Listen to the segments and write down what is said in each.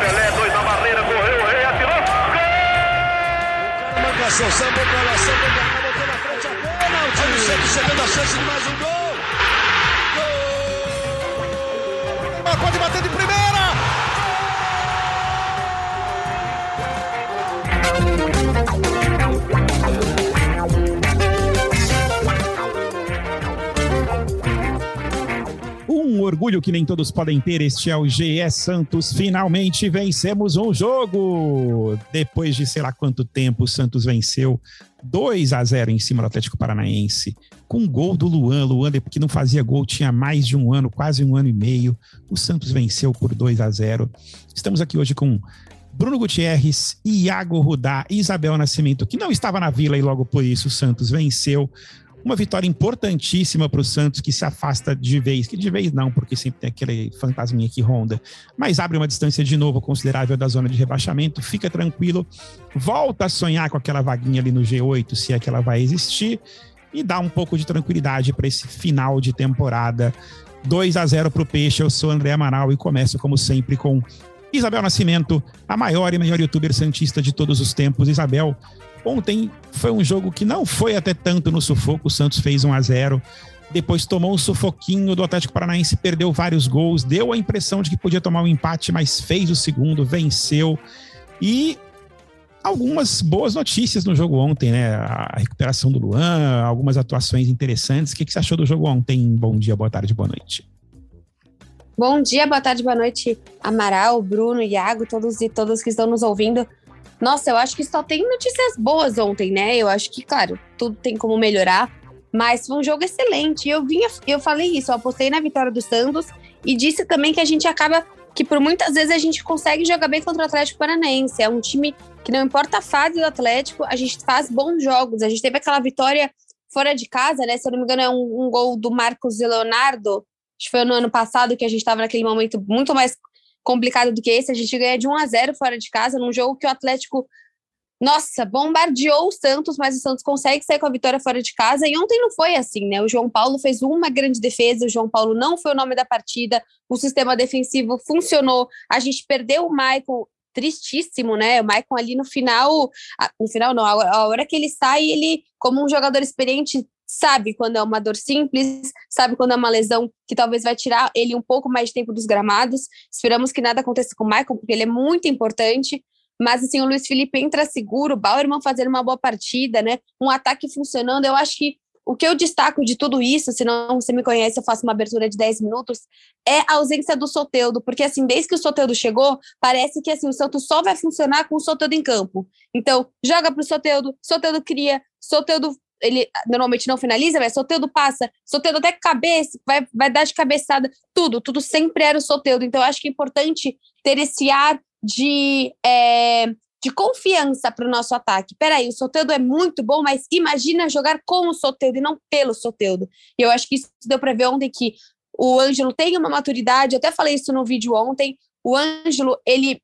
Pelé, dois na barreira, correu, o rei atirou. Gol! Marcação, samba lá, samba botou na frente a. Olha o Santos chegando a chance de mais um gol. Gol! Pode bater de primeira. Orgulho que nem todos podem ter, este é o GE Santos. Finalmente vencemos um jogo! Depois de sei lá quanto tempo, o Santos venceu 2 a 0 em cima do Atlético Paranaense, com gol do Luan. Luan, que não fazia gol, tinha mais de um ano, quase um ano e meio. O Santos venceu por 2 a 0 Estamos aqui hoje com Bruno Gutierrez, Iago Rudá Isabel Nascimento, que não estava na vila e logo por isso o Santos venceu. Uma vitória importantíssima para o Santos, que se afasta de vez, que de vez não, porque sempre tem aquele fantasminha que ronda, mas abre uma distância de novo considerável da zona de rebaixamento, fica tranquilo, volta a sonhar com aquela vaguinha ali no G8, se é que ela vai existir, e dá um pouco de tranquilidade para esse final de temporada. 2 a 0 para o Peixe, eu sou André Amaral e começo, como sempre, com Isabel Nascimento, a maior e melhor youtuber santista de todos os tempos. Isabel, Ontem foi um jogo que não foi até tanto no sufoco, o Santos fez 1 a 0 depois tomou um sufoquinho do Atlético Paranaense, perdeu vários gols, deu a impressão de que podia tomar um empate, mas fez o segundo, venceu. E algumas boas notícias no jogo ontem, né? A recuperação do Luan, algumas atuações interessantes. O que, você achou do jogo ontem? Bom dia, boa tarde, boa noite. Bom dia, boa tarde, boa noite, Amaral, Bruno, Iago, todos e todas que estão nos ouvindo. Nossa, eu acho que só tem notícias boas ontem, né? Eu acho que, claro, tudo tem como melhorar, mas foi um jogo excelente. Eu vinha, eu falei isso, eu apostei na vitória do Santos e disse também que a gente acaba que por muitas vezes a gente consegue jogar bem contra o Atlético Paranaense. É um time que não importa a fase do Atlético, a gente faz bons jogos. A gente teve aquela vitória fora de casa, né? Se eu não me engano, é um, um gol do Marcos Leonardo. Acho que foi no ano passado que a gente estava naquele momento muito mais complicado do que esse. A gente ganha de 1 a 0 fora de casa, num jogo que o Atlético, nossa, bombardeou o Santos, mas o Santos consegue sair com a vitória fora de casa. E ontem não foi assim, né? O João Paulo fez uma grande defesa, o João Paulo não foi o nome da partida, o sistema defensivo funcionou. A gente perdeu o Maicon tristíssimo, né? O Maicon ali no final, no final não, a hora que ele sai, ele, como um jogador experiente, sabe quando é uma dor simples, sabe quando é uma lesão que talvez vai tirar ele um pouco mais de tempo dos gramados. Esperamos que nada aconteça com o Michael, porque ele é muito importante. Mas assim, o Luiz Felipe entra seguro, o Bauerman fazendo uma boa partida, né? Um ataque funcionando. Eu acho que o que eu destaco de tudo isso, se não você me conhece, eu faço uma abertura de 10 minutos, é a ausência do Soteudo, porque assim, desde que o Soteudo chegou, parece que assim, o Santos só vai funcionar com o Soteudo em campo. Então, joga para o Soteudo, Soteudo cria, Soteudo ele normalmente não finaliza, mas Soteudo passa, Soteudo até cabeça, vai, vai dar de cabeçada, tudo, tudo sempre era o Soteudo. Então, eu acho que é importante ter esse ar de, é, de confiança para o nosso ataque. Peraí, o Soteudo é muito bom, mas imagina jogar com o Soteudo e não pelo Soteudo. E eu acho que isso deu para ver ontem que o Ângelo tem uma maturidade, eu até falei isso no vídeo ontem, o Ângelo, ele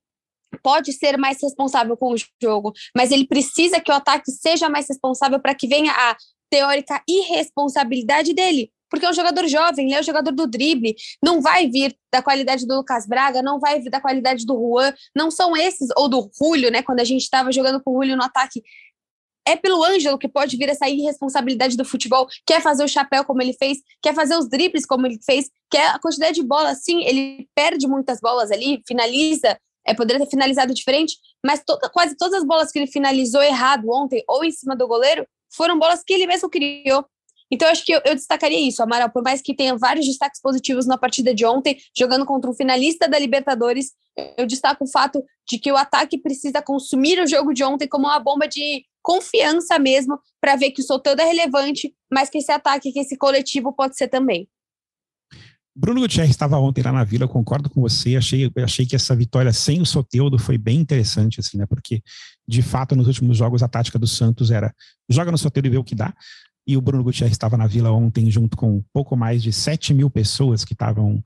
pode ser mais responsável com o jogo, mas ele precisa que o ataque seja mais responsável para que venha a teórica irresponsabilidade dele. Porque é um jogador jovem, ele é um jogador do drible, não vai vir da qualidade do Lucas Braga, não vai vir da qualidade do Juan, não são esses, ou do Julio, né? Quando a gente estava jogando com o Julio no ataque, é pelo Ângelo que pode vir essa irresponsabilidade do futebol. Quer fazer o chapéu como ele fez, quer fazer os dribles como ele fez, quer a quantidade de bolas. Sim, ele perde muitas bolas ali, finaliza é, poderia ter finalizado diferente, mas quase todas as bolas que ele finalizou errado ontem, ou em cima do goleiro, foram bolas que ele mesmo criou. Então, acho que eu, eu, destacaria isso, Amaral. Por mais que tenha vários destaques positivos na partida de ontem, jogando contra um finalista da Libertadores, eu destaco o fato de que o ataque precisa consumir o jogo de ontem como uma bomba de confiança mesmo, para ver que o Soteldo é relevante, mas que esse ataque, que esse coletivo pode ser também. Bruno Gutierrez estava ontem lá na Vila, concordo com você, achei, achei que essa vitória sem o Soteudo foi bem interessante, assim, né, porque, de fato, nos últimos jogos, a tática do Santos era joga no Soteudo e vê o que dá, e o Bruno Gutierrez estava na Vila ontem junto com pouco mais de 7 mil pessoas que estavam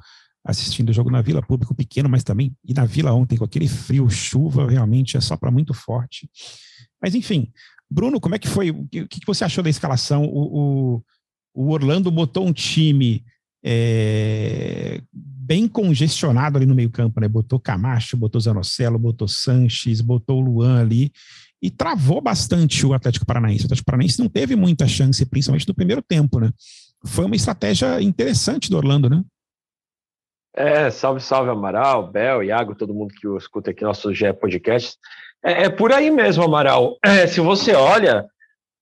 assistindo o jogo na Vila, público pequeno, mas também, e na Vila ontem, com aquele frio, chuva, realmente é só para muito forte. Mas, enfim, Bruno, como é que foi, o que, que você achou da escalação? O, o, o Orlando botou um time é, bem congestionado ali no meio-campo, né? Botou Camacho, botou Zanocelo, botou Sanches, botou Luan ali e travou bastante o Atlético Paranaense. O Atlético Paranaense não teve muita chance, principalmente no primeiro tempo, né? Foi uma estratégia interessante do Orlando, né? É, salve, salve Amaral, Bel, Iago, todo mundo que escuta aqui nosso GE Podcast. É, é por aí mesmo, Amaral. É, se você olha,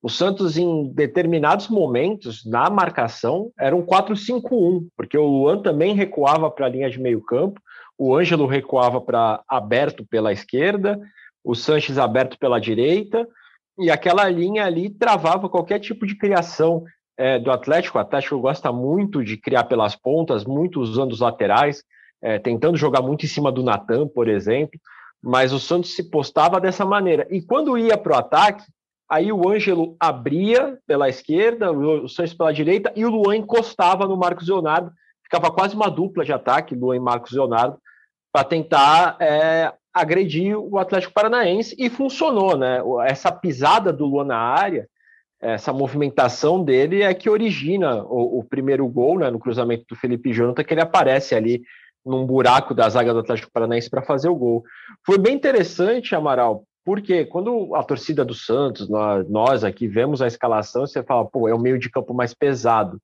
o Santos, em determinados momentos, na marcação, era um 4-5-1, porque o Luan também recuava para a linha de meio campo, o Ângelo recuava para aberto pela esquerda, o Sanches aberto pela direita, e aquela linha ali travava qualquer tipo de criação é, do Atlético. O Atlético gosta muito de criar pelas pontas, muito usando os laterais, é, tentando jogar muito em cima do Natan, por exemplo. Mas o Santos se postava dessa maneira. E quando ia para o ataque, aí o Ângelo abria pela esquerda, o Santos pela direita, e o Luan encostava no Marcos Leonardo. Ficava quase uma dupla de ataque, Luan e Marcos Leonardo, para tentar é, agredir o Atlético Paranaense. E funcionou, né? Essa pisada do Luan na área essa movimentação dele é que origina o, o, primeiro gol, né, no cruzamento do Felipe Jonathan, que ele aparece ali num buraco da zaga do Atlético Paranaense para fazer o gol. Foi bem interessante, Amaral, porque quando a torcida do Santos, nós, aqui vemos a escalação, você fala, pô, é o meio de campo mais pesado.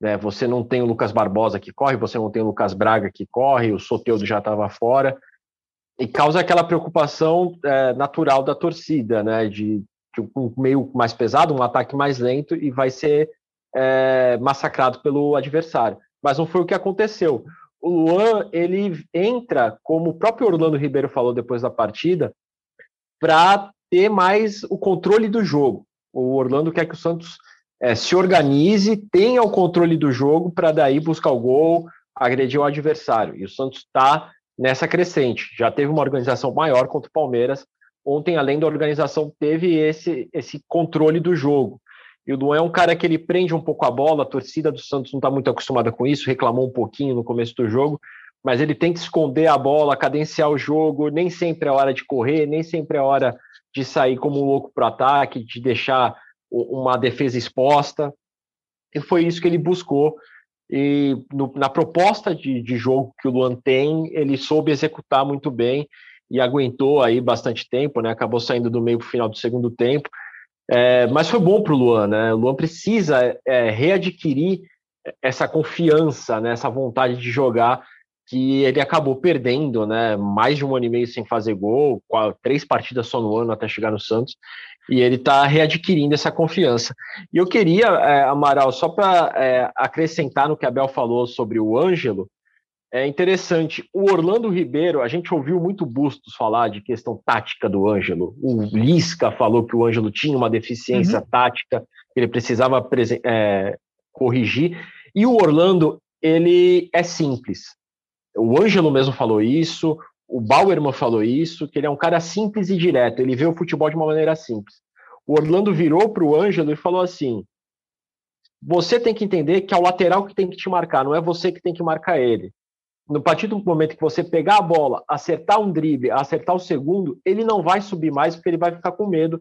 Né? Você não tem o Lucas Barbosa que corre, você não tem o Lucas Braga que corre, o Soteudo já estava fora, e causa aquela preocupação é, natural da torcida, né? De um meio mais pesado, um ataque mais lento e vai ser é, massacrado pelo adversário. Mas não foi o que aconteceu. O Luan ele entra, como o próprio Orlando Ribeiro falou depois da partida, para ter mais o controle do jogo. O Orlando quer que o Santos é, se organize, tenha o controle do jogo para daí buscar o gol, agredir o adversário. E o Santos está nessa crescente. Já teve uma organização maior contra o Palmeiras, ontem, além da organização, teve esse, esse controle do jogo. E o Luan é um cara que ele prende um pouco a bola, a torcida do Santos não está muito acostumada com isso, reclamou um pouquinho no começo do jogo, mas ele tem que esconder a bola, cadenciar o jogo, nem sempre é hora de correr, nem sempre é hora de sair como um louco para o ataque, de deixar uma defesa exposta. E foi isso que ele buscou. E no, na proposta de, de jogo que o Luan tem, ele soube executar muito bem e aguentou aí bastante tempo, né? Acabou saindo do meio para final do segundo tempo. É, mas foi bom para o Luan, né? O Luan precisa é, readquirir essa confiança, né? essa vontade de jogar que ele acabou perdendo, né? Mais de um ano e meio sem fazer gol, três partidas só no ano até chegar no Santos, e ele está readquirindo essa confiança. E eu queria, é, Amaral, só para é, acrescentar no que a Bel falou sobre o Ângelo, é interessante. O Orlando Ribeiro, a gente ouviu muito Bustos falar de questão tática do Ângelo. O Lisca falou que o Ângelo tinha uma deficiência uhum. tática, que ele precisava é, corrigir. E o Orlando, ele é simples. O Ângelo mesmo falou isso, o Bauerman falou isso, que ele é um cara simples e direto, ele vê o futebol de uma maneira simples. O Orlando virou para o Ângelo e falou assim: você tem que entender que é o lateral que tem que te marcar, não é você que tem que marcar ele no partir do momento que você pegar a bola, acertar um drible, acertar o segundo, ele não vai subir mais porque ele vai ficar com medo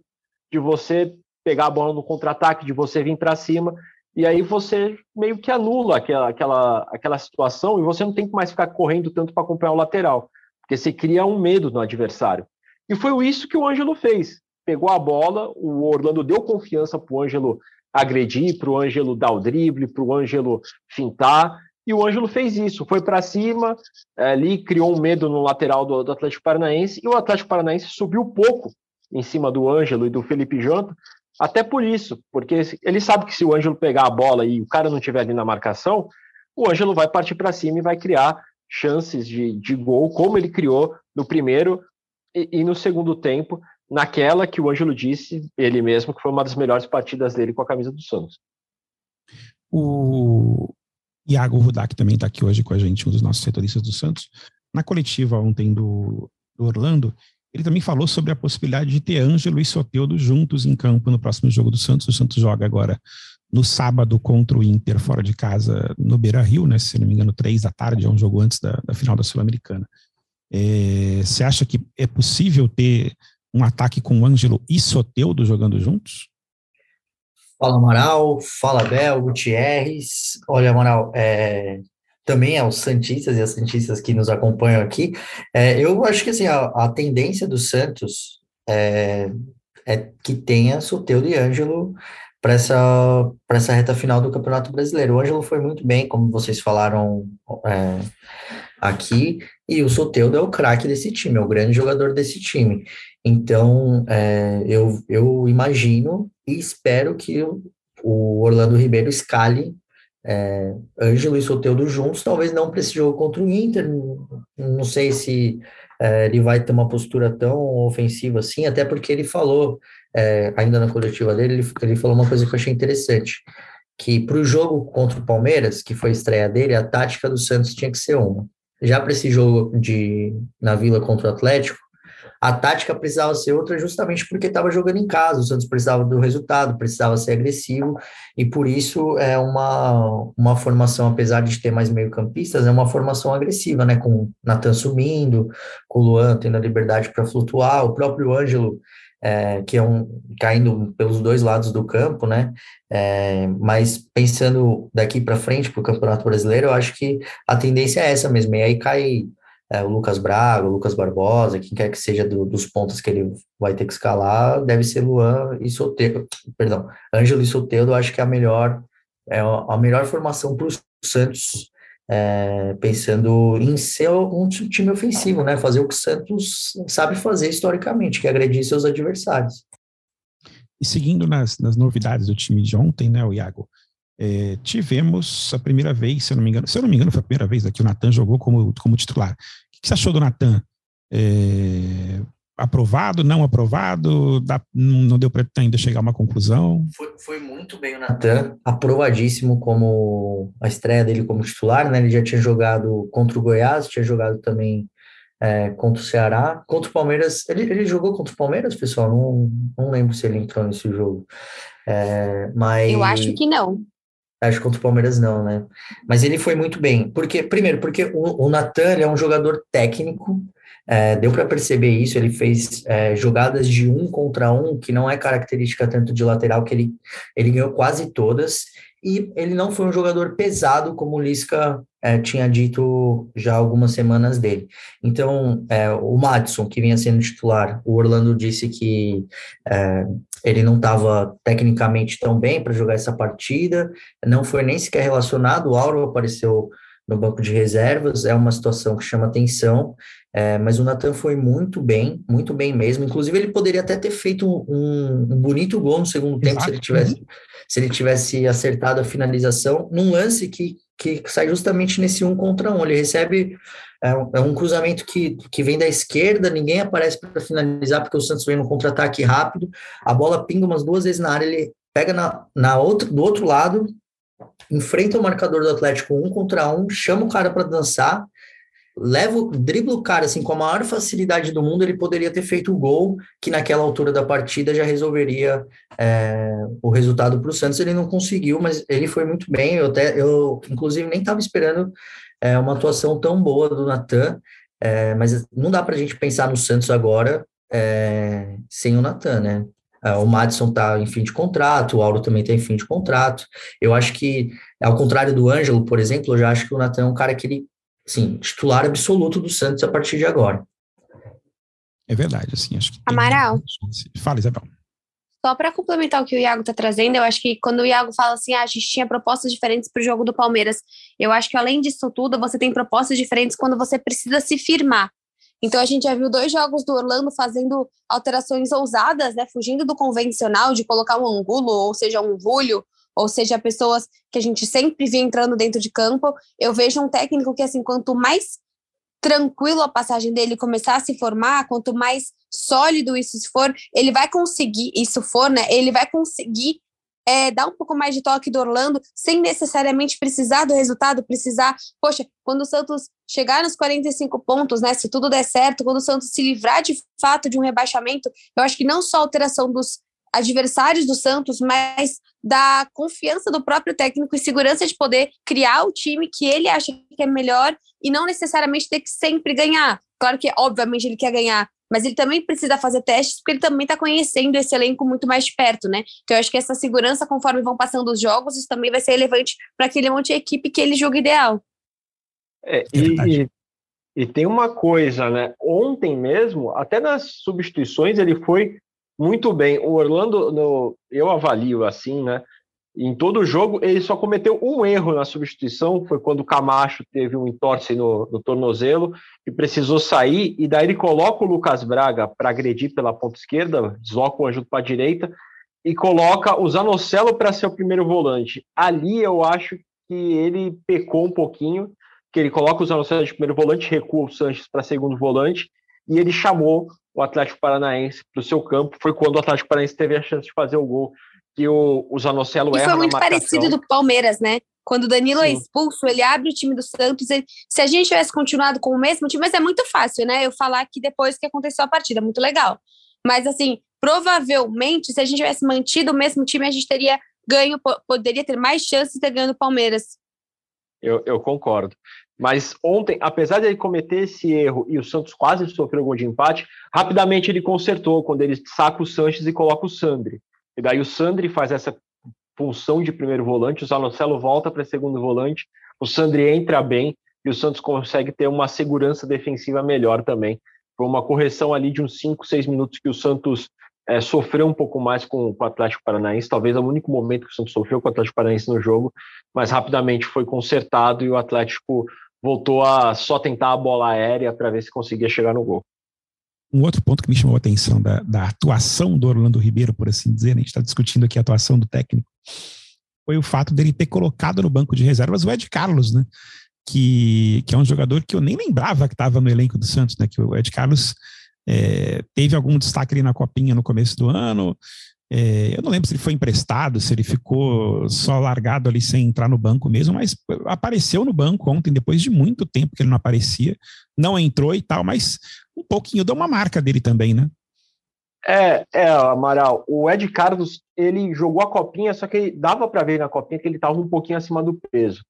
de você pegar a bola no contra-ataque, de você vir para cima, e aí você meio que anula aquela, aquela, aquela situação e você não tem que mais ficar correndo tanto para acompanhar o lateral, porque você cria um medo no adversário. E foi isso que o Ângelo fez. Pegou a bola, o Orlando deu confiança para o Ângelo agredir, para o Ângelo dar o drible, para o Ângelo fintar, e o Ângelo fez isso, foi para cima, é, ali criou um medo no lateral do, do, Atlético Paranaense, e o Atlético Paranaense subiu pouco em cima do Ângelo e do Felipe Jonta, até por isso, porque ele sabe que se o Ângelo pegar a bola e o cara não estiver ali na marcação, o Ângelo vai partir para cima e vai criar chances de, de gol, como ele criou no primeiro e, e no segundo tempo, naquela que o Ângelo disse, ele mesmo, que foi uma das melhores partidas dele com a camisa do Santos. O, Iago Rudak também está aqui hoje com a gente, um dos nossos setoristas do Santos. Na coletiva ontem do, do Orlando, ele também falou sobre a possibilidade de ter Ângelo e Soteudo juntos em campo no próximo jogo do Santos. O Santos joga agora no sábado contra o Inter, fora de casa, no Beira Rio, né? Se não me engano, três da tarde, é um jogo antes da, da final da Sul-Americana. É, você acha que é possível ter um ataque com Ângelo e Soteudo jogando juntos? Fala Amaral, fala Bel, Gutierrez. Olha, Amaral, é, também aos Santistas e as Santistas que nos acompanham aqui, é, eu acho que assim, a, a tendência do Santos é, é que tenha Soteldo e Ângelo para essa, essa reta final do Campeonato Brasileiro. O Ângelo foi muito bem, como vocês falaram é, aqui, e o Soteldo é o craque desse time, é o grande jogador desse time. Então, é, eu, eu imagino e espero que o Orlando Ribeiro escale é, Ângelo e Soteldo juntos, talvez não para esse jogo contra o Inter, não sei se é, ele vai ter uma postura tão ofensiva assim, até porque ele falou, é, ainda na coletiva dele, ele, ele falou uma coisa que eu achei interessante, que para o jogo contra o Palmeiras, que foi a estreia dele, a tática do Santos tinha que ser uma. Já para esse jogo de na Vila contra o Atlético, a tática precisava ser outra justamente porque estava jogando em casa, o Santos precisava do resultado, precisava ser agressivo, e por isso é uma, uma formação, apesar de ter mais meio-campistas, é uma formação agressiva, né? Com Natan subindo, com o Luan tendo a liberdade para flutuar, o próprio Ângelo. É, que é um caindo pelos dois lados do campo, né? É, mas pensando daqui para frente para o Campeonato Brasileiro, eu acho que a tendência é essa mesmo. E aí cai é, o Lucas Braga, o Lucas Barbosa, quem quer que seja do, dos pontos que ele vai ter que escalar, deve ser Luan e Soteldo, perdão, Ângelo e Soteldo, acho que é a melhor, é a melhor formação para o Santos, é, pensando em ser um time ofensivo, né, fazer o que o Santos sabe fazer historicamente, que é agredir seus adversários. E seguindo nas, nas novidades do time de ontem, né, o Iago, é, tivemos a primeira vez, se eu não me engano, se eu não me engano, foi a primeira vez que o Natan jogou como, como titular. O que você achou do Natan? É, aprovado, não aprovado? Dá, não, não, deu para ainda chegar a uma conclusão? Foi, foi muito bem o Natan, aprovadíssimo como a estreia dele como titular, né? Ele já tinha jogado contra o Goiás, tinha jogado também é, contra o Ceará, contra o Palmeiras. Ele, ele jogou contra o Palmeiras, pessoal? Não, não lembro se ele entrou nesse jogo. É, mas... Eu acho que não. Acho contra o Palmeiras não, né? Mas ele foi muito bem. Porque, primeiro, porque o, o Natan é um jogador técnico, é, deu para perceber isso. Ele fez é, jogadas de um contra um, que não é característica tanto de lateral, que ele, ele ganhou quase todas. E ele não foi um jogador pesado, como o Lisca é, tinha dito já algumas semanas dele. Então, é, o Madison, que vinha sendo titular, o Orlando disse que é, ele não estava tecnicamente tão bem para jogar essa partida, não foi nem sequer relacionado, o Auro apareceu no banco de reservas, é uma situação que chama atenção, é, mas o Natan foi muito bem, muito bem mesmo, inclusive ele poderia até ter feito um, um bonito gol no segundo tempo, se ele tivesse se ele tivesse acertado a finalização, num lance que que sai justamente nesse um contra um. Ele recebe é, é um cruzamento que, que vem da esquerda, ninguém aparece para finalizar, porque o Santos vem no contra-ataque rápido, a bola pinga umas duas vezes na área, ele pega na, na outro, do outro lado, enfrenta o marcador do Atlético um contra um, chama o cara para dançar, leva, dribla o cara assim com a maior facilidade do mundo, ele poderia ter feito o gol que naquela altura da partida já resolveria é, o resultado para o Santos. Ele não conseguiu, mas ele foi muito bem. Eu até, eu inclusive nem estava esperando é, uma atuação tão boa do Natan, é, mas não dá para a gente pensar no Santos agora é, sem o Natan, né? É, o Madison está em fim de contrato, o Auro também está em fim de contrato. Eu acho que, ao contrário do Ângelo, por exemplo, eu já acho que o Natan é um cara que ele sim, titular absoluto do Santos a partir de agora. É verdade, assim, acho que. Amaral. Fala, Isabel. Só para complementar o que o Iago está trazendo, eu acho que quando o Iago fala assim, ah, a gente tinha propostas diferentes para o jogo do Palmeiras, eu acho que além disso tudo, você tem propostas diferentes quando você precisa se firmar. Então a gente já viu dois jogos do Orlando fazendo alterações ousadas, né, fugindo do convencional de colocar um angulo, ou seja, um vulho, ou seja, pessoas que a gente sempre via entrando dentro de campo. Eu vejo um técnico que, assim, quanto mais tranquilo a passagem dele começar a se formar, quanto mais sólido isso for, ele vai conseguir, isso for, né? Ele vai conseguir é, dar um pouco mais de toque do Orlando, sem necessariamente precisar do resultado, precisar. Poxa, quando o Santos chegar nos 45 pontos, né? Se tudo der certo, quando o Santos se livrar de fato de um rebaixamento, eu acho que não só a alteração dos adversários do Santos, mas da confiança do próprio técnico e segurança de poder criar o time que ele acha que é melhor e não necessariamente ter que sempre ganhar. Claro que, obviamente, ele quer ganhar mas ele também precisa fazer testes porque ele também está conhecendo esse elenco muito mais de perto, né? Então eu acho que essa segurança, conforme vão passando os jogos, isso também vai ser relevante para aquele monte de equipe que ele julga ideal. É, e, e, e tem uma coisa, né? Ontem mesmo, até nas substituições, ele foi muito bem. O Orlando, no, eu avalio assim, né? Em todo o jogo, ele só cometeu um erro na substituição, foi quando o Camacho teve um entorse no, no tornozelo e precisou sair, e daí ele coloca o Lucas Braga para agredir pela ponta esquerda, desloca o Anjo para a direita, e coloca o Zanocelo para ser o primeiro volante. Ali eu acho que ele pecou um pouquinho, que ele coloca o Zanocelo de primeiro volante, recua o Sanches para segundo volante, e ele chamou o Atlético Paranaense para o seu campo. Foi quando o Atlético Paranaense teve a chance de fazer o gol que o, o Zanocelo erra foi muito parecido do Palmeiras, né? Quando o Danilo é Sim. é expulso, ele abre o time do Santos. Ele, se a gente tivesse continuado com o mesmo time, mas é muito fácil, né? Eu falar aqui depois que aconteceu a partida, muito legal. Mas assim, provavelmente, se a gente tivesse mantido o mesmo time, a gente teria ganho, poderia ter mais chances de ter ganho o Palmeiras. Eu, eu concordo. Mas ontem, apesar de ele cometer esse erro e o Santos quase sofreu gol de empate, rapidamente ele consertou quando ele saca o Sanches e coloca o Sandri. E daí o Sandri faz essa função de primeiro volante, o Zanocelo volta para segundo volante, o Sandri entra bem e o Santos consegue ter uma segurança defensiva melhor também. Foi uma correção ali de uns 5, 6 minutos que o Santos é, sofreu um pouco mais com, com, o Atlético Paranaense, talvez é o único momento que o Santos sofreu com o Atlético Paranaense no jogo, mas rapidamente foi consertado e o Atlético voltou a só tentar a bola aérea para ver se conseguia chegar no gol. Um outro ponto que me chamou a atenção da, da atuação do Orlando Ribeiro, por assim dizer, né? a gente está discutindo aqui a atuação do técnico, foi o fato dele ter colocado no banco de reservas o Ed Carlos, né? Que, que é um jogador que eu nem lembrava que estava no elenco do Santos, né? Que o Ed Carlos é, teve algum destaque ali na copinha no começo do ano, é, eu não lembro se ele foi emprestado, se ele ficou só largado ali sem entrar no banco mesmo, mas apareceu no banco ontem, depois de muito tempo que ele não aparecia, não entrou e tal, mas um pouquinho deu uma marca dele também, né? É, é, Amaral, o Ed Carlos, ele jogou a copinha, só que dava para ver na copinha que ele estava um pouquinho acima do peso.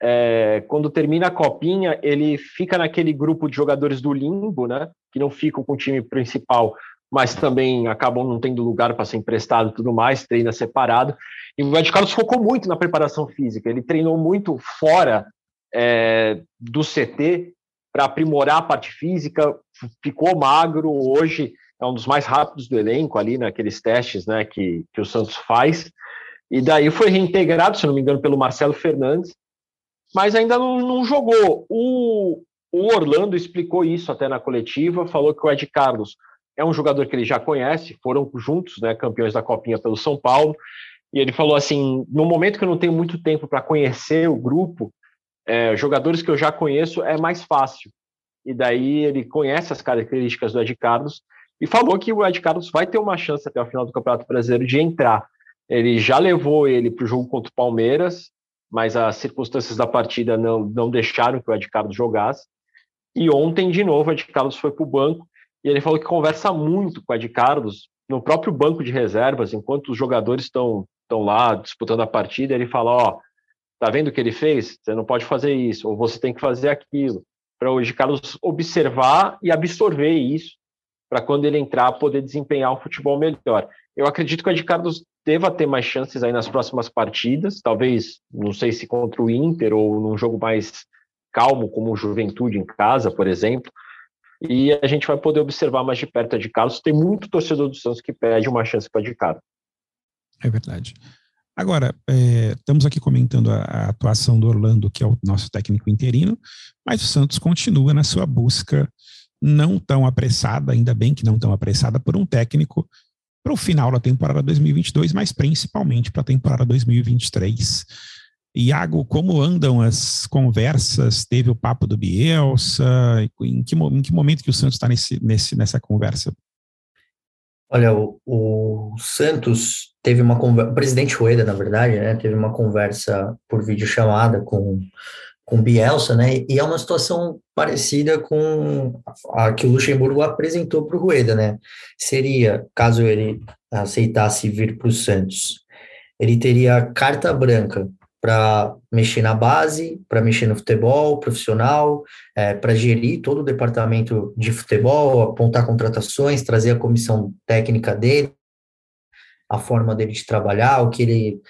É, quando termina a copinha, ele fica naquele grupo de jogadores do limbo, né? Que não ficam com o time principal, mas também acabam não tendo lugar para ser emprestado e tudo mais, treina separado. E o Ed Carlos focou muito na preparação física, ele treinou muito fora é, do CT para aprimorar a parte física, ficou magro, hoje é um dos mais rápidos do elenco ali naqueles testes né, que, que o Santos faz. E daí foi reintegrado, se não me engano, pelo Marcelo Fernandes, mas ainda não, não jogou. O, o Orlando explicou isso até na coletiva, falou que o Ed Carlos é um jogador que ele já conhece, foram juntos, né, campeões da Copinha pelo São Paulo, e ele falou assim, no momento que eu não tenho muito tempo para conhecer o grupo, é, jogadores que eu já conheço é mais fácil. E daí ele conhece as características do Ed Carlos e falou que o Ed Carlos vai ter uma chance até o final do Campeonato Brasileiro de entrar. Ele já levou ele para o jogo contra o Palmeiras, mas as circunstâncias da partida não, não deixaram que o Ed Carlos jogasse. E ontem, de novo, o Ed Carlos foi para o banco e ele falou que conversa muito com o Ed Carlos no próprio banco de reservas, enquanto os jogadores estão estão lá disputando a partida, ele fala, ó, tá vendo o que ele fez? Você não pode fazer isso, ou você tem que fazer aquilo, para o Ed Carlos observar e absorver isso, para quando ele entrar poder desempenhar um futebol melhor. Eu acredito que o Ed Carlos deva ter mais chances aí nas próximas partidas, talvez, não sei se contra o Inter ou num jogo mais calmo, como o Juventude em casa, por exemplo, e a gente vai poder observar mais de perto a de Carlos. Tem muito torcedor do Santos que pede uma chance para de Carlos. É verdade. Agora, é, estamos aqui comentando a, a, atuação do Orlando, que é o nosso técnico interino, mas o Santos continua na sua busca não tão apressada, ainda bem que não tão apressada, por um técnico para o final da temporada 2022, mas principalmente para a temporada 2023. Iago, como andam as conversas? Teve o papo do Bielsa? Em que, em que momento que o Santos está nesse, nesse, nessa conversa? Olha, o, o Santos teve uma conversa, o presidente Rueda, na verdade, né, teve uma conversa por videochamada com, com Bielsa, né, e é uma situação parecida com a que o Luxemburgo apresentou para o Rueda, né, seria, caso ele aceitasse vir para o Santos, ele teria carta branca para mexer na base, para mexer no futebol profissional, é, para gerir todo o departamento de futebol, apontar contratações, trazer a comissão técnica dele, a forma dele de trabalhar, o que ele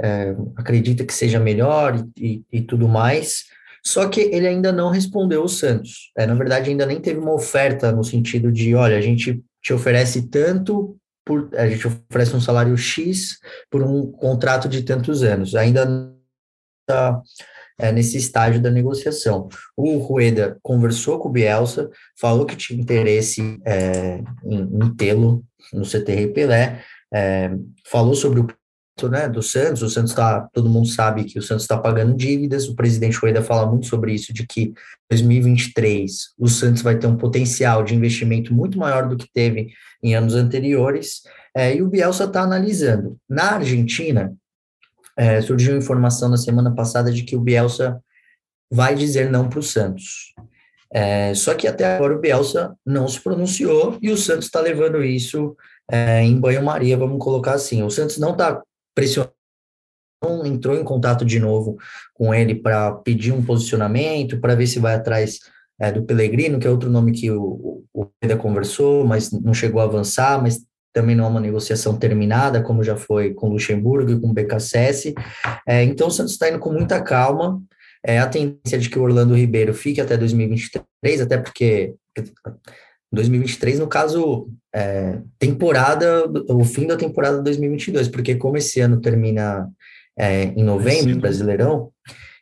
é, acredita que seja melhor e, e, e, tudo mais. Só que ele ainda não respondeu o Santos. É, na verdade, ainda nem teve uma oferta no sentido de, olha, a gente te oferece tanto por, a gente oferece um salário X por um contrato de tantos anos. Ainda está é, nesse estágio da negociação. O Rueda conversou com o Bielsa, falou que tinha interesse é, em, em tê-lo no CTR Pelé, é, falou sobre o né, do Santos, o Santos está, todo mundo sabe que o Santos está pagando dívidas, o presidente Rueda fala muito sobre isso, de que 2023 o Santos vai ter um potencial de investimento muito maior do que teve em anos anteriores, é, e o Bielsa está analisando. Na Argentina, é, surgiu informação na semana passada de que o Bielsa vai dizer não para o Santos. É, só que até agora o Bielsa não se pronunciou e o Santos está levando isso é, em banho-maria, vamos colocar assim. O Santos não está pressionando, entrou em contato de novo com ele para pedir um posicionamento, para ver se vai atrás é, do Pellegrino, que é outro nome que o, o Pedro conversou, mas não chegou a avançar, mas também não é uma negociação terminada, como já foi com Luxemburgo e com o BKSS. É, então o Santos está indo com muita calma. É, a tendência de que o Orlando Ribeiro fique até 2023, até porque 2023, no caso, é, temporada, o fim da temporada 2022, porque como esse ano termina é, em novembro, Brasileirão,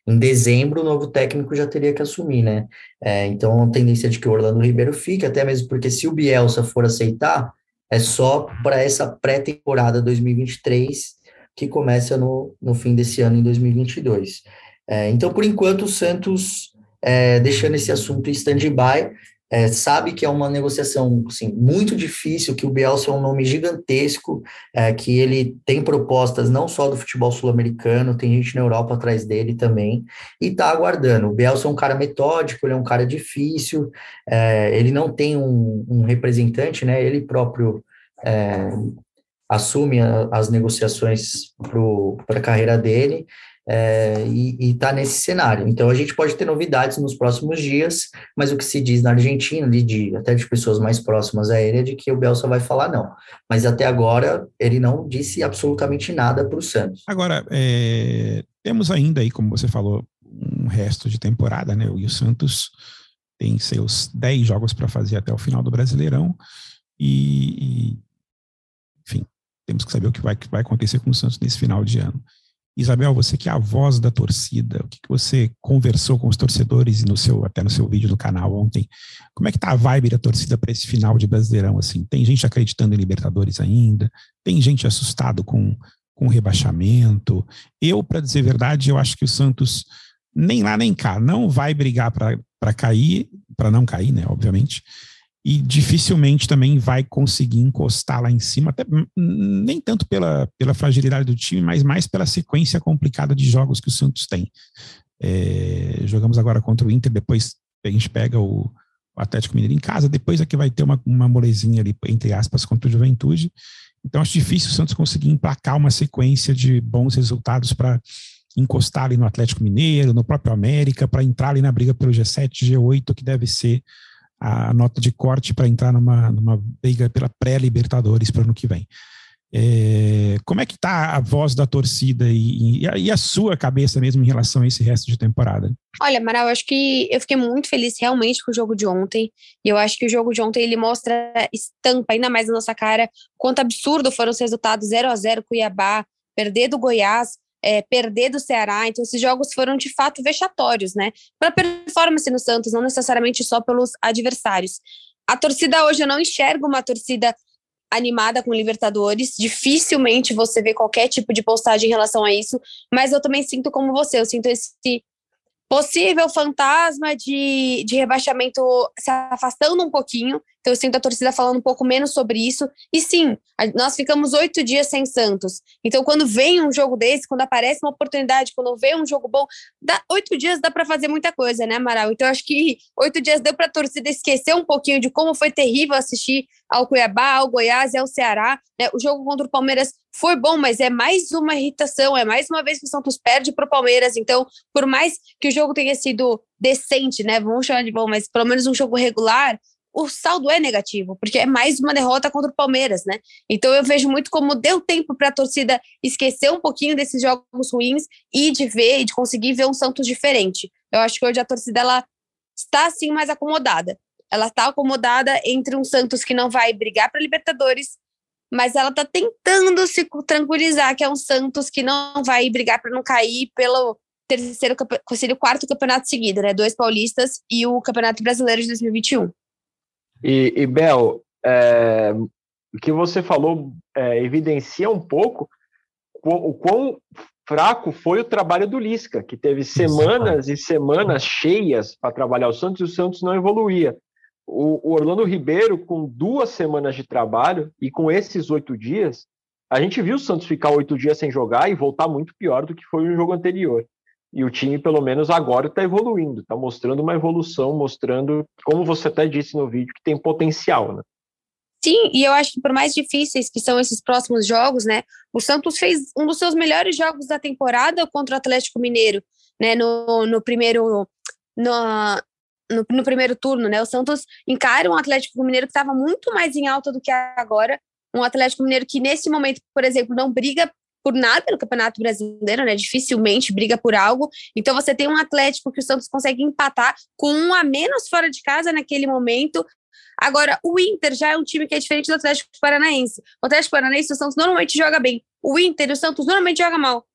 em dezembro o novo técnico já teria que assumir, né? É, então a tendência de que o Orlando Ribeiro fique, até mesmo porque se o Bielsa for aceitar, é só para essa pré-temporada 2023 que começa no, no fim desse ano, em 2022. É, então, por enquanto, o Santos, é, deixando esse assunto em stand-by, é, sabe que é uma negociação assim, muito difícil, que o Bielsa é um nome gigantesco, é, que ele tem propostas não só do futebol sul-americano, tem gente na Europa atrás dele também, e está aguardando. O Bielsa é um cara metódico, ele é um cara difícil, é, ele não tem um, um, representante, né? Ele próprio é, assume a, as negociações para a carreira dele, é, e está nesse cenário. Então a gente pode ter novidades nos próximos dias, mas o que se diz na Argentina, de, até de pessoas mais próximas a ele, é de que o Bielsa vai falar não. Mas até agora ele não disse absolutamente nada para o Santos. Agora, é, temos ainda aí, como você falou, um resto de temporada, né? E o Santos tem seus 10 jogos para fazer até o final do Brasileirão. E, e, enfim, temos que saber o que vai, que vai acontecer com o Santos nesse final de ano. Isabel, você que é a voz da torcida, o que, que você conversou com os torcedores e no seu, até no seu vídeo do canal ontem? Como é que tá a vibe da torcida para esse final de Brasileirão? Assim, tem gente acreditando em Libertadores ainda? Tem gente assustado com, com o rebaixamento? Eu, para dizer a verdade, eu acho que o Santos nem lá nem cá não vai brigar para cair, para não cair, né? Obviamente e dificilmente também vai conseguir encostar lá em cima, até, nem tanto pela, pela fragilidade do time, mas mais pela sequência complicada de jogos que o Santos tem. É, jogamos agora contra o Inter, depois a gente pega o, o Atlético Mineiro em casa, depois aqui é vai ter uma, uma molezinha ali, entre aspas, contra o Juventude. Então acho difícil o Santos conseguir emplacar uma sequência de bons resultados para encostar ali no Atlético Mineiro, no próprio América, para entrar ali na briga pelo G7, G8, que deve ser a nota de corte para entrar numa, numa briga pela pré-Libertadores para o ano que vem. É, como é que está a voz da torcida e, e, e, a sua cabeça mesmo em relação a esse resto de temporada? Olha, Amaral, eu acho que eu fiquei muito feliz realmente com o jogo de ontem. E eu acho que o jogo de ontem ele mostra estampa ainda mais na nossa cara quanto absurdo foram os resultados 0 a 0 Cuiabá, perder do Goiás, é, perder do Ceará. Então, esses jogos foram de fato vexatórios, né? Para performance no Santos, não necessariamente só pelos adversários. A torcida hoje eu não enxergo uma torcida animada com Libertadores. Dificilmente você vê qualquer tipo de postagem em relação a isso, mas eu também sinto como você, eu sinto esse possível fantasma de, de rebaixamento se afastando um pouquinho. Então eu sinto a torcida falando um pouco menos sobre isso. E sim, nós ficamos oito dias sem Santos. Então quando vem um jogo desse, quando aparece uma oportunidade, quando vem um jogo bom, dá, oito dias dá para fazer muita coisa, né, Amaral? Então acho que oito dias deu para a torcida esquecer um pouquinho de como foi terrível assistir ao Cuiabá, ao Goiás e ao Ceará. Né? O jogo contra o Palmeiras foi bom, mas é mais uma irritação, é mais uma vez que o Santos perde para o Palmeiras. Então, por mais que o jogo tenha sido decente, né? Vamos chamar de bom, mas pelo menos um jogo regular, o saldo é negativo, porque é mais uma derrota contra o Palmeiras, né? Então eu vejo muito como deu tempo para a torcida esquecer um pouquinho desses jogos ruins e de ver, e de conseguir ver um Santos diferente. Eu acho que hoje a torcida ela está assim mais acomodada. Ela está acomodada entre um Santos que não vai brigar para Libertadores, mas ela está tentando se tranquilizar que é um Santos que não vai brigar para não cair pelo terceiro, seria o quarto campeonato seguido, né? Dois paulistas e o Campeonato Brasileiro de 2021. E, e Bel, é, o que você falou é, evidencia um pouco o, quão fraco foi o trabalho do Lisca, que teve semanas e semanas cheias para trabalhar o Santos e o Santos não evoluía. O, o Orlando Ribeiro, com duas semanas de trabalho e com esses oito dias, a gente viu o Santos ficar oito dias sem jogar e voltar muito pior do que foi no jogo anterior. E o time, pelo menos agora, está evoluindo, está mostrando uma evolução, mostrando, como você até disse no vídeo, que tem potencial, né? Sim, e eu acho que por mais difíceis que são esses próximos jogos, né? O Santos fez um dos seus melhores jogos da temporada contra o Atlético Mineiro, né? No, no primeiro. No, no, no, primeiro turno, né? O Santos encara um Atlético Mineiro que estava muito mais em alta do que agora. Um Atlético Mineiro que, nesse momento, por exemplo, não briga por nada no Campeonato Brasileiro, né? Dificilmente briga por algo. Então você tem um Atlético que o Santos consegue empatar com um a menos fora de casa naquele momento. Agora, o Inter já é um time que é diferente do Atlético Paranaense. O Atlético Paranaense, o Santos normalmente joga bem. O Inter o Santos normalmente joga mal.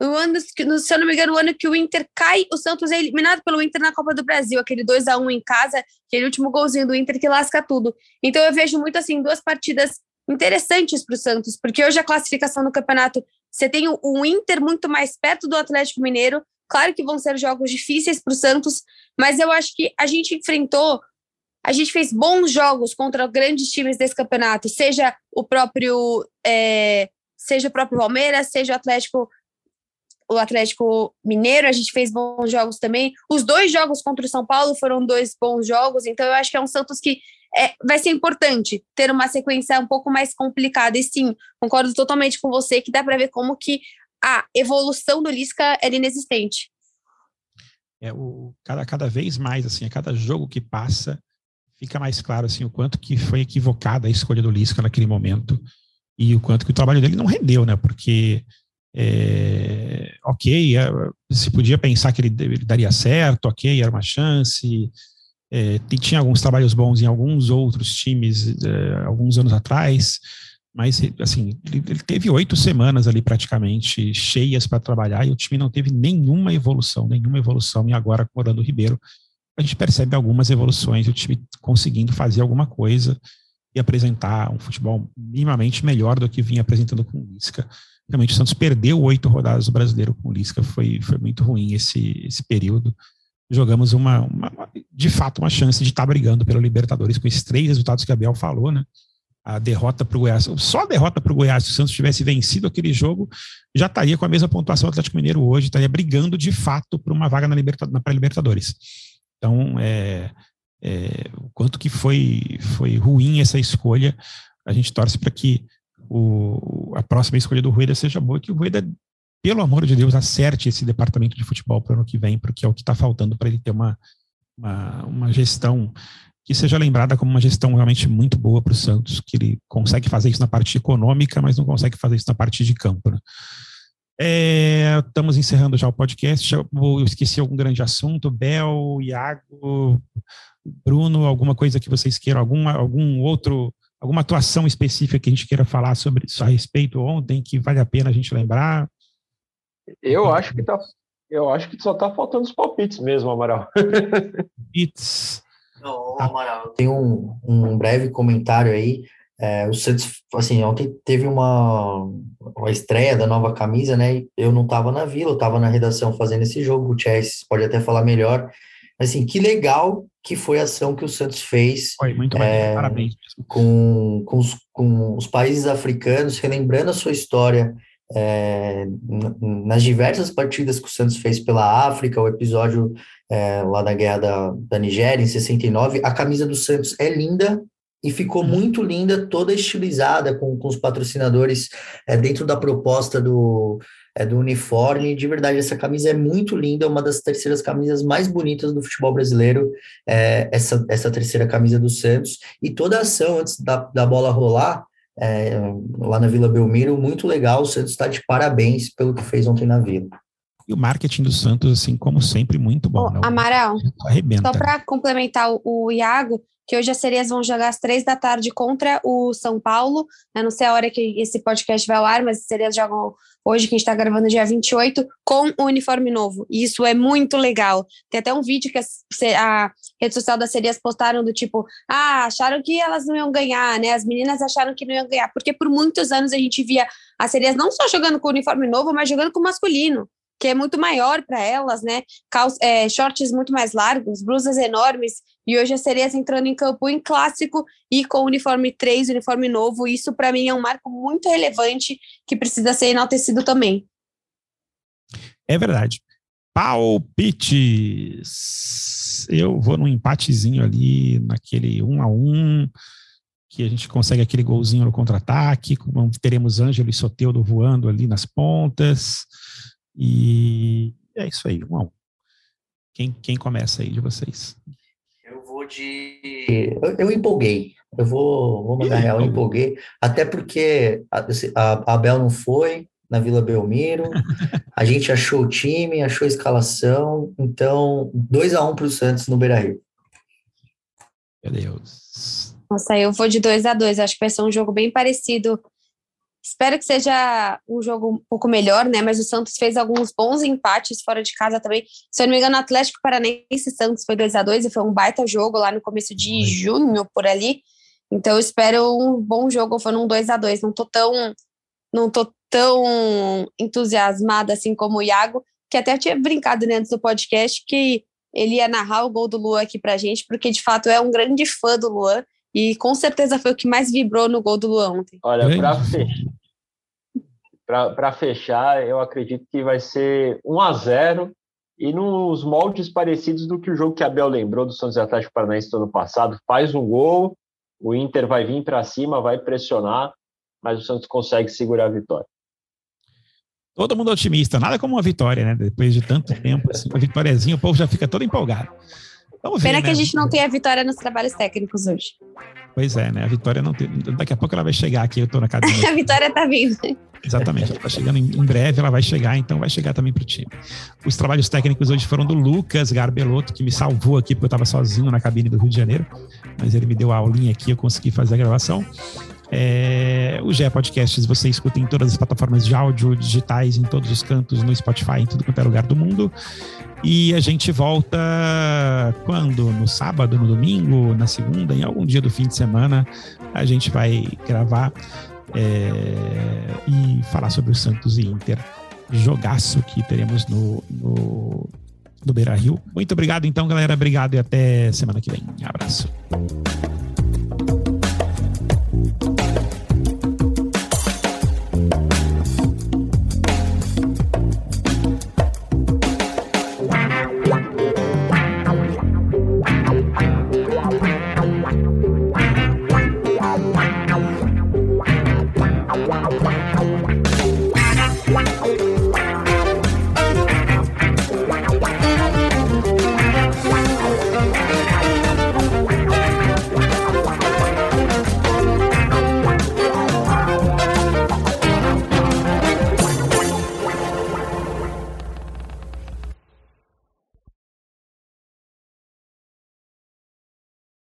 O ano, se eu não me engano, o ano que o Inter cai, o Santos é eliminado pelo Inter na Copa do Brasil, aquele 2 a 1 em casa, aquele último golzinho do Inter que lasca tudo. Então eu vejo muito assim, duas partidas interessantes para o Santos, porque hoje a classificação no campeonato, você tem o, o Inter muito mais perto do Atlético Mineiro, claro que vão ser jogos difíceis para o Santos, mas eu acho que a gente enfrentou, a gente fez bons jogos contra grandes times desse campeonato, seja o próprio, é, seja o próprio Palmeiras, seja o Atlético o Atlético Mineiro, a gente fez bons jogos também. Os dois jogos contra o São Paulo foram dois bons jogos, então eu acho que é um Santos que é, vai ser importante ter uma sequência um pouco mais complicada. E sim, concordo totalmente com você que dá para ver como que a evolução do Lisca é inexistente. É, o, cada, cada vez mais, assim, a cada jogo que passa, fica mais claro assim, o quanto que foi equivocada a escolha do Lisca naquele momento e o quanto que o trabalho dele não rendeu, né? Porque é, ok, é, se podia pensar que ele, ele, daria certo, ok, era uma chance, é, tinha alguns trabalhos bons em alguns outros times é, alguns anos atrás, mas assim ele, ele teve oito semanas ali praticamente cheias para trabalhar e o time não teve nenhuma evolução, nenhuma evolução. E agora com o Orlando Ribeiro a gente percebe algumas evoluções, o time conseguindo fazer alguma coisa e apresentar um futebol minimamente melhor do que vinha apresentando com o Lisca. Realmente o Santos perdeu oito rodadas do brasileiro com o Lisca, foi, foi muito ruim esse, esse período jogamos uma, uma, de fato uma chance de estar tá brigando pelo Libertadores com esses três resultados que a Abel falou, né? A derrota para o Goiás, só a derrota para o Goiás, se o Santos tivesse vencido aquele jogo, já estaria com a mesma pontuação do Atlético Mineiro hoje, estaria brigando de fato por uma vaga na, Liberta, na pré-Libertadores. Então, é, é, o quanto que foi, foi ruim essa escolha, a gente torce para que o, a próxima escolha do Rueda seja boa, que o Rueda pelo amor de Deus, acerte esse departamento de futebol para o ano que vem, porque é o que está faltando para ele ter uma, uma, uma, gestão que seja lembrada como uma gestão realmente muito boa para o Santos, que ele consegue fazer isso na parte econômica, mas não consegue fazer isso na parte de campo. Né? É, estamos encerrando já o podcast. Já vou esquecer algum grande assunto. Bel, Iago, Bruno, alguma coisa que vocês queiram, algum, algum outro, alguma atuação específica que a gente queira falar sobre isso a respeito ontem, que vale a pena a gente lembrar? Eu acho que tá. Eu acho que só tá faltando os palpites mesmo, Amaral. Palpites. Não, Amaral, tem um, um breve comentário aí. É, o Santos, assim, ontem teve uma, uma estreia da nova camisa, né? Eu não estava na vila, eu estava na redação fazendo esse jogo. O Chess pode até falar melhor. Assim, que legal que foi a ação que o Santos fez. Foi muito é, parabéns. Com, com os, com, os, países africanos, relembrando a sua história é, nas diversas partidas que o Santos fez pela África, o episódio é, lá da Guerra da, da Nigéria, em 69. A camisa do Santos é linda, e ficou uhum. muito linda, toda estilizada com, com os patrocinadores é, dentro da proposta do, é, do uniforme. De verdade, essa camisa é muito linda, uma das terceiras camisas mais bonitas do futebol brasileiro, é, essa, essa terceira camisa do Santos. E toda a ação antes da, da bola rolar, é, lá na Vila Belmiro, muito legal. O Santos está de parabéns pelo que fez ontem na Vila. E o marketing do Santos, assim, como sempre, muito bom. Né? Amaral, só para complementar o, o Iago, que hoje as sereias vão jogar às três da tarde contra o São Paulo. Eu não sei a hora que esse podcast vai ao ar, mas as sereias jogam hoje, que a gente está gravando dia 28, com o uniforme novo. E isso é muito legal. Tem até um vídeo que a, a rede social das sereias postaram do tipo, ah, acharam que elas não iam ganhar, né? As meninas acharam que não iam ganhar, porque por muitos anos a gente via as sereias não só jogando com o uniforme novo, mas jogando com o masculino que é muito maior para elas, né? É, shorts muito mais largos, blusas enormes, e hoje as sereias entrando em campo em clássico e com uniforme 3, uniforme novo. Isso para mim é um marco muito relevante que precisa ser enaltecido também. É verdade. Palpites. Eu vou num empatezinho ali, naquele um a um, que a gente consegue aquele golzinho no contra-ataque. Teremos Ângelo e Soteudo voando ali nas pontas. E é isso aí, um Quem, quem começa aí de vocês? Eu vou de. Eu, eu empolguei. Eu vou, vou mandar real, eu empolguei. Até porque a, a, a Bel não foi na Vila Belmiro. a gente achou o time, achou a escalação. Então, 2 a 1 um para o Santos no Beira Rio. Meu Deus. Nossa, eu vou de 2 a 2 Acho que vai ser um jogo bem parecido Espero que seja um jogo um pouco melhor, né? Mas o Santos fez alguns bons empates fora de casa também. Se eu não me engano, Atlético Paranaense e Santos foi 2 a 2 e foi um baita jogo lá no começo de junho, por ali. Então eu espero um bom jogo, foi um 2 a 2 Não tô tão não tô tão entusiasmada assim como o Iago, que até tinha brincado né, antes do podcast que ele ia narrar o gol do Luan aqui pra gente, porque de fato é um grande fã do Luan e com certeza foi o que mais vibrou no gol do Luan ontem. Olha, para fechar, fechar, eu acredito que vai ser 1 a 0 e nos moldes parecidos do que o jogo que a Bel lembrou do Santos Atlético Paranaense do ano passado. Faz um gol, o Inter vai vir para cima, vai pressionar, mas o Santos consegue segurar a vitória. Todo mundo otimista, nada como uma vitória, né? Depois de tanto tempo, assim, uma vitóriazinha, o povo já fica todo empolgado. Vamos ver, Pena né? que a gente não tem a vitória nos trabalhos técnicos hoje. Pois é, né? A Vitória não tem. Daqui a pouco ela vai chegar aqui, eu tô na academia. a Vitória tá vindo. Exatamente, ela tá chegando em, em, breve, ela vai chegar, então vai chegar também pro time. Os trabalhos técnicos hoje foram do Lucas Garbelotto, que me salvou aqui, porque eu tava sozinho na cabine do Rio de Janeiro, mas ele me deu a aulinha aqui, eu consegui fazer a gravação. É, o GE Podcasts você escuta em todas as plataformas de áudio digitais, em todos os cantos, no Spotify, em tudo quanto é lugar do mundo. E a gente volta quando? No sábado, no domingo, na segunda, em algum dia do fim de semana, a gente vai gravar é, e falar sobre o Santos e Inter. Jogaço que teremos no, no, no Beira Rio. Muito obrigado, então, galera. Obrigado e até semana que vem. abraço.